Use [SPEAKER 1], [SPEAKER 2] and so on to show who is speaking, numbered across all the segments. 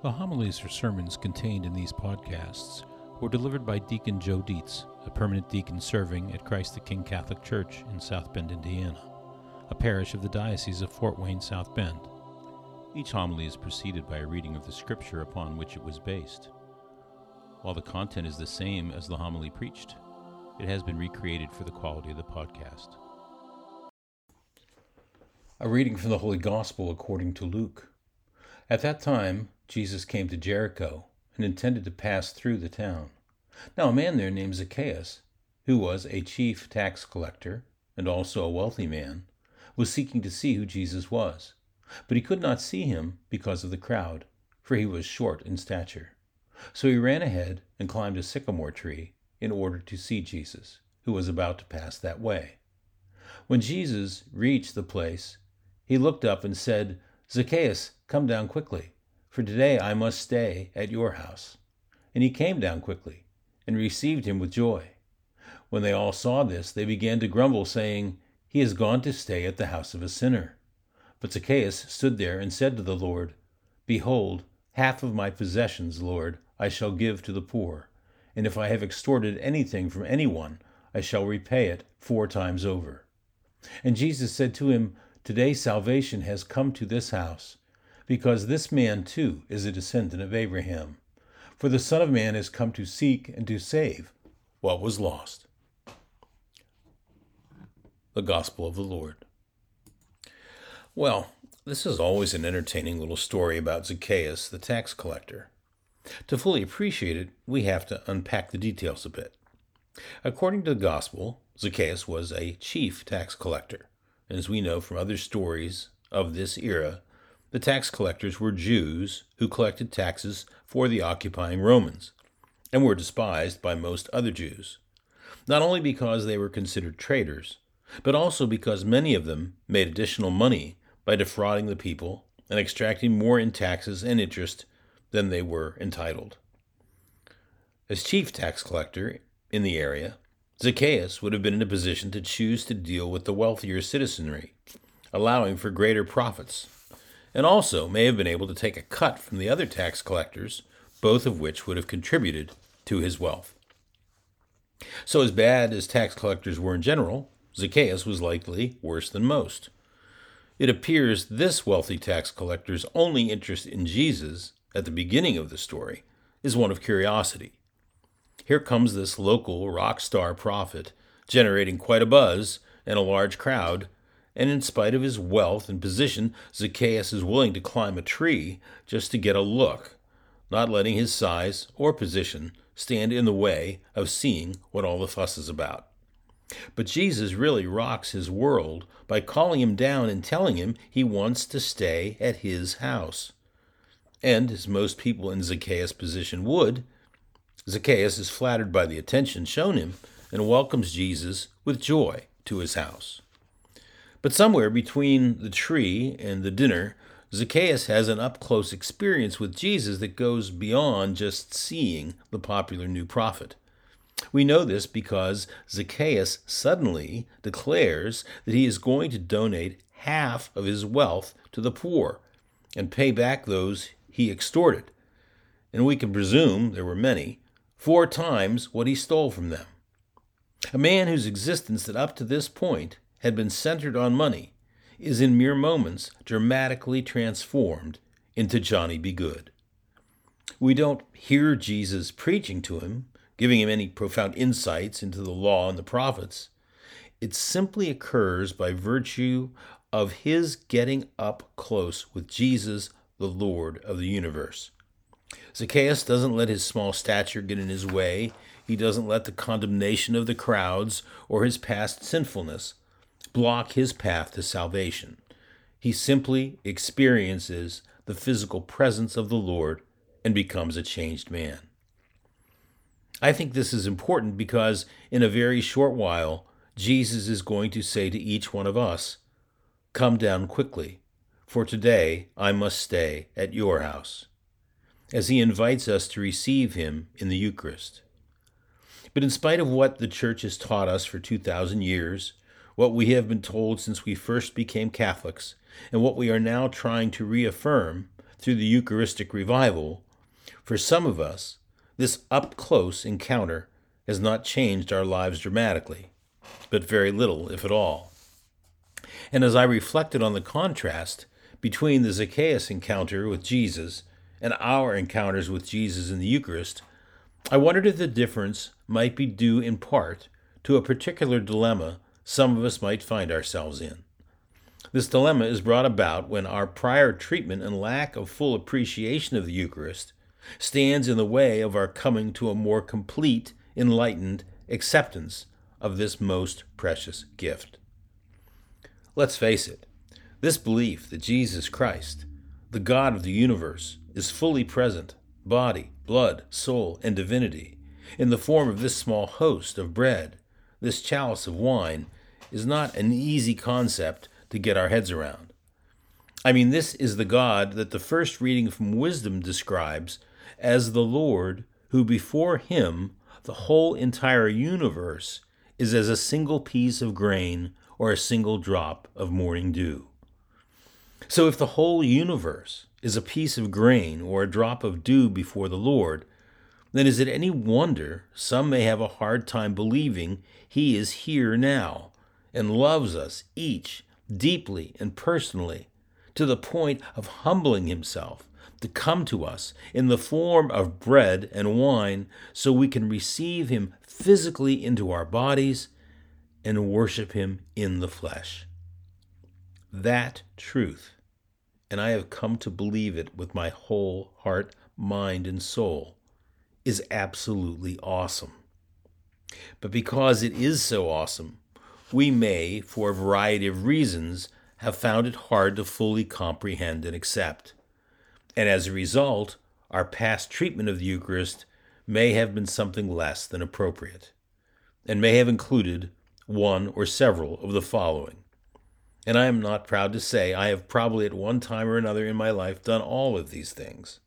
[SPEAKER 1] The homilies or sermons contained in these podcasts were delivered by Deacon Joe Dietz, a permanent deacon serving at Christ the King Catholic Church in South Bend, Indiana, a parish of the Diocese of Fort Wayne, South Bend. Each homily is preceded by a reading of the scripture upon which it was based. While the content is the same as the homily preached, it has been recreated for the quality of the podcast. A reading from the Holy Gospel according to Luke. At that time, Jesus came to Jericho and intended to pass through the town. Now, a man there named Zacchaeus, who was a chief tax collector and also a wealthy man, was seeking to see who Jesus was. But he could not see him because of the crowd, for he was short in stature. So he ran ahead and climbed a sycamore tree in order to see Jesus, who was about to pass that way. When Jesus reached the place, he looked up and said, Zacchaeus, come down quickly, for today I must stay at your house. And he came down quickly and received him with joy. When they all saw this, they began to grumble, saying, He has gone to stay at the house of a sinner. But Zacchaeus stood there and said to the Lord, Behold, half of my possessions, Lord, I shall give to the poor, and if I have extorted anything from anyone, I shall repay it four times over. And Jesus said to him, Today salvation has come to this house, because this man too is a descendant of Abraham. For the Son of Man has come to seek and to save what was lost. The Gospel of the Lord. Well, this is always an entertaining little story about Zacchaeus, the tax collector. To fully appreciate it, we have to unpack the details a bit. According to the Gospel, Zacchaeus was a chief tax collector. And As we know from other stories of this era, the tax collectors were Jews who collected taxes for the occupying Romans and were despised by most other Jews, not only because they were considered traitors, but also because many of them made additional money by defrauding the people and extracting more in taxes and interest than they were entitled. As chief tax collector in the area, Zacchaeus would have been in a position to choose to deal with the wealthier citizenry, allowing for greater profits, and also may have been able to take a cut from the other tax collectors, both of which would have contributed to his wealth. So, as bad as tax collectors were in general, Zacchaeus was likely worse than most. It appears this wealthy tax collector's only interest in Jesus at the beginning of the story is one of curiosity here comes this local rock star prophet, generating quite a buzz and a large crowd. And in spite of his wealth and position, Zacchaeus is willing to climb a tree just to get a look, not letting his size or position stand in the way of seeing what all the fuss is about. But Jesus really rocks his world by calling him down and telling him he wants to stay at his house. And, as most people in Zacchaeus' position would, Zacchaeus is flattered by the attention shown him and welcomes Jesus with joy to his house. But somewhere between the tree and the dinner, Zacchaeus has an up close experience with Jesus that goes beyond just seeing the popular new prophet. We know this because Zacchaeus suddenly declares that he is going to donate half of his wealth to the poor and pay back those he extorted. And we can presume there were many four times what he stole from them. A man whose existence that up to this point had been centered on money is in mere moments dramatically transformed into Johnny Be Good. We don't hear Jesus preaching to him, giving him any profound insights into the law and the prophets. It simply occurs by virtue of his getting up close with Jesus, the Lord of the universe. Zacchaeus doesn't let his small stature get in his way. He doesn't let the condemnation of the crowds or his past sinfulness block his path to salvation. He simply experiences the physical presence of the Lord and becomes a changed man. I think this is important because in a very short while, Jesus is going to say to each one of us, Come down quickly, for today I must stay at your house as he invites us to receive him in the Eucharist. But in spite of what the Church has taught us for 2,000 years, what we have been told since we first became Catholics, and what we are now trying to reaffirm, through the Eucharistic revival, for some of us, this up close encounter has not changed our lives dramatically, but very little, if at all. And as I reflected on the contrast between the Zacchaeus encounter with Jesus and our encounters with Jesus in the Eucharist, I wondered if the difference might be due in part to a particular dilemma some of us might find ourselves in. This dilemma is brought about when our prior treatment and lack of full appreciation of the Eucharist stands in the way of our coming to a more complete, enlightened acceptance of this most precious gift. Let's face it, this belief that Jesus Christ, the God of the universe, is fully present, body, blood, soul, and divinity, in the form of this small host of bread, this chalice of wine, is not an easy concept to get our heads around. I mean, this is the God that the first reading from Wisdom describes as the Lord who before him the whole entire universe is as a single piece of grain or a single drop of morning dew. So, if the whole universe is a piece of grain or a drop of dew before the Lord, then is it any wonder some may have a hard time believing He is here now and loves us each deeply and personally to the point of humbling Himself to come to us in the form of bread and wine so we can receive Him physically into our bodies and worship him in the flesh. That truth, and I have come to believe it with my whole heart, mind, and soul, is absolutely awesome. But because it is so awesome, we may, for a variety of reasons, have found it hard to fully comprehend and accept. And as a result, our past treatment of the Eucharist may have been something less than appropriate, and may have included one or several of the following. And I am not proud to say I have probably at one time or another in my life done all of these things.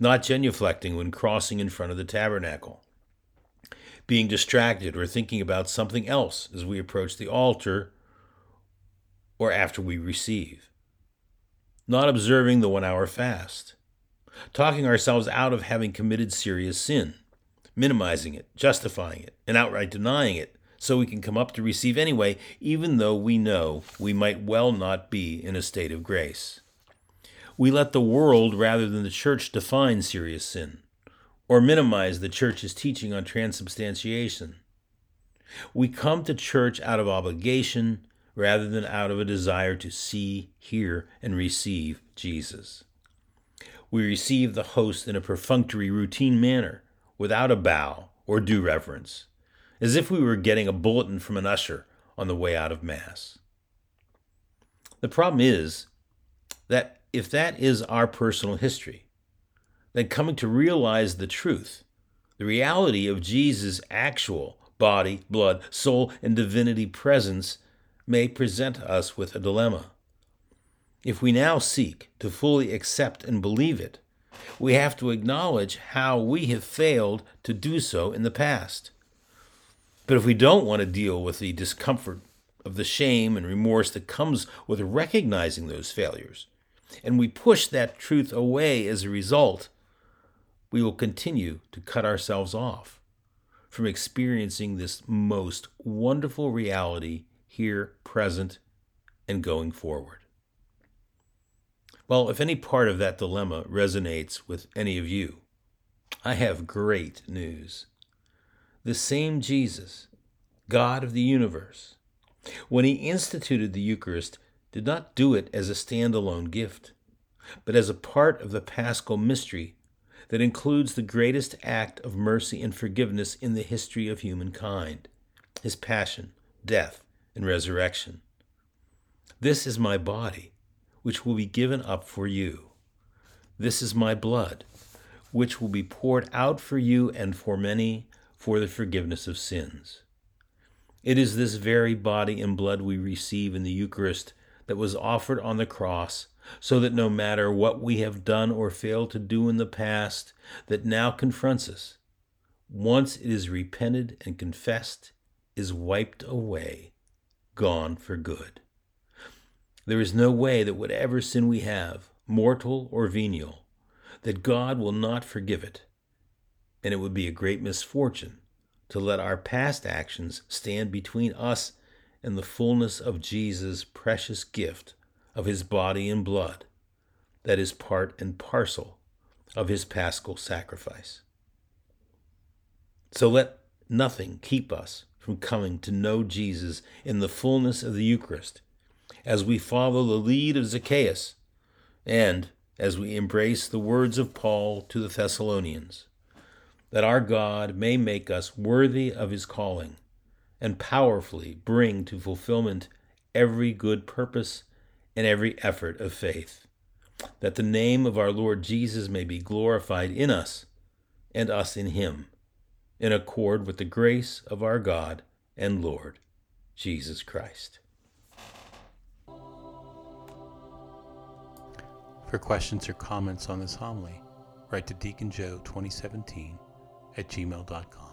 [SPEAKER 1] Not genuflecting when crossing in front of the tabernacle. Being distracted or thinking about something else as we approach the altar or after we receive. Not observing the one hour fast. Talking ourselves out of having committed serious sin. Minimizing it, justifying it, and outright denying it so we can come up to receive anyway, even though we know we might well not be in a state of grace. We let the world rather than the church define serious sin, or minimize the church's teaching on transubstantiation. We come to church out of obligation rather than out of a desire to see, hear, and receive Jesus. We receive the host in a perfunctory, routine manner, without a bow or due reverence as if we were getting a bulletin from an usher on the way out of Mass. The problem is that if that is our personal history, then coming to realize the truth, the reality of Jesus' actual body, blood, soul, and divinity presence may present us with a dilemma. If we now seek to fully accept and believe it, we have to acknowledge how we have failed to do so in the past. But if we don't want to deal with the discomfort of the shame and remorse that comes with recognizing those failures, and we push that truth away as a result, we will continue to cut ourselves off from experiencing this most wonderful reality here, present, and going forward. Well, if any part of that dilemma resonates with any of you, I have great news the same Jesus, God of the universe, when he instituted the Eucharist, did not do it as a standalone gift, but as a part of the paschal mystery that includes the greatest act of mercy and forgiveness in the history of humankind his passion, death, and resurrection. This is my body, which will be given up for you. This is my blood, which will be poured out for you and for many for the forgiveness of sins. It is this very body and blood we receive in the Eucharist that was offered on the cross, so that no matter what we have done or failed to do in the past that now confronts us, once it is repented and confessed, is wiped away, gone for good. There is no way that whatever sin we have, mortal or venial, that God will not forgive it, and it would be a great misfortune to let our past actions stand between us and the fullness of Jesus' precious gift of his body and blood that is part and parcel of his paschal sacrifice. So let nothing keep us from coming to know Jesus in the fullness of the Eucharist as we follow the lead of Zacchaeus and as we embrace the words of Paul to the Thessalonians that our God may make us worthy of his calling and powerfully bring to fulfillment every good purpose and every effort of faith, that the name of our Lord Jesus may be glorified in us and us in him, in accord with the grace of our God and Lord Jesus Christ.
[SPEAKER 2] For questions or comments on this homily, write to Deacon Joe 2017 at gmail.com.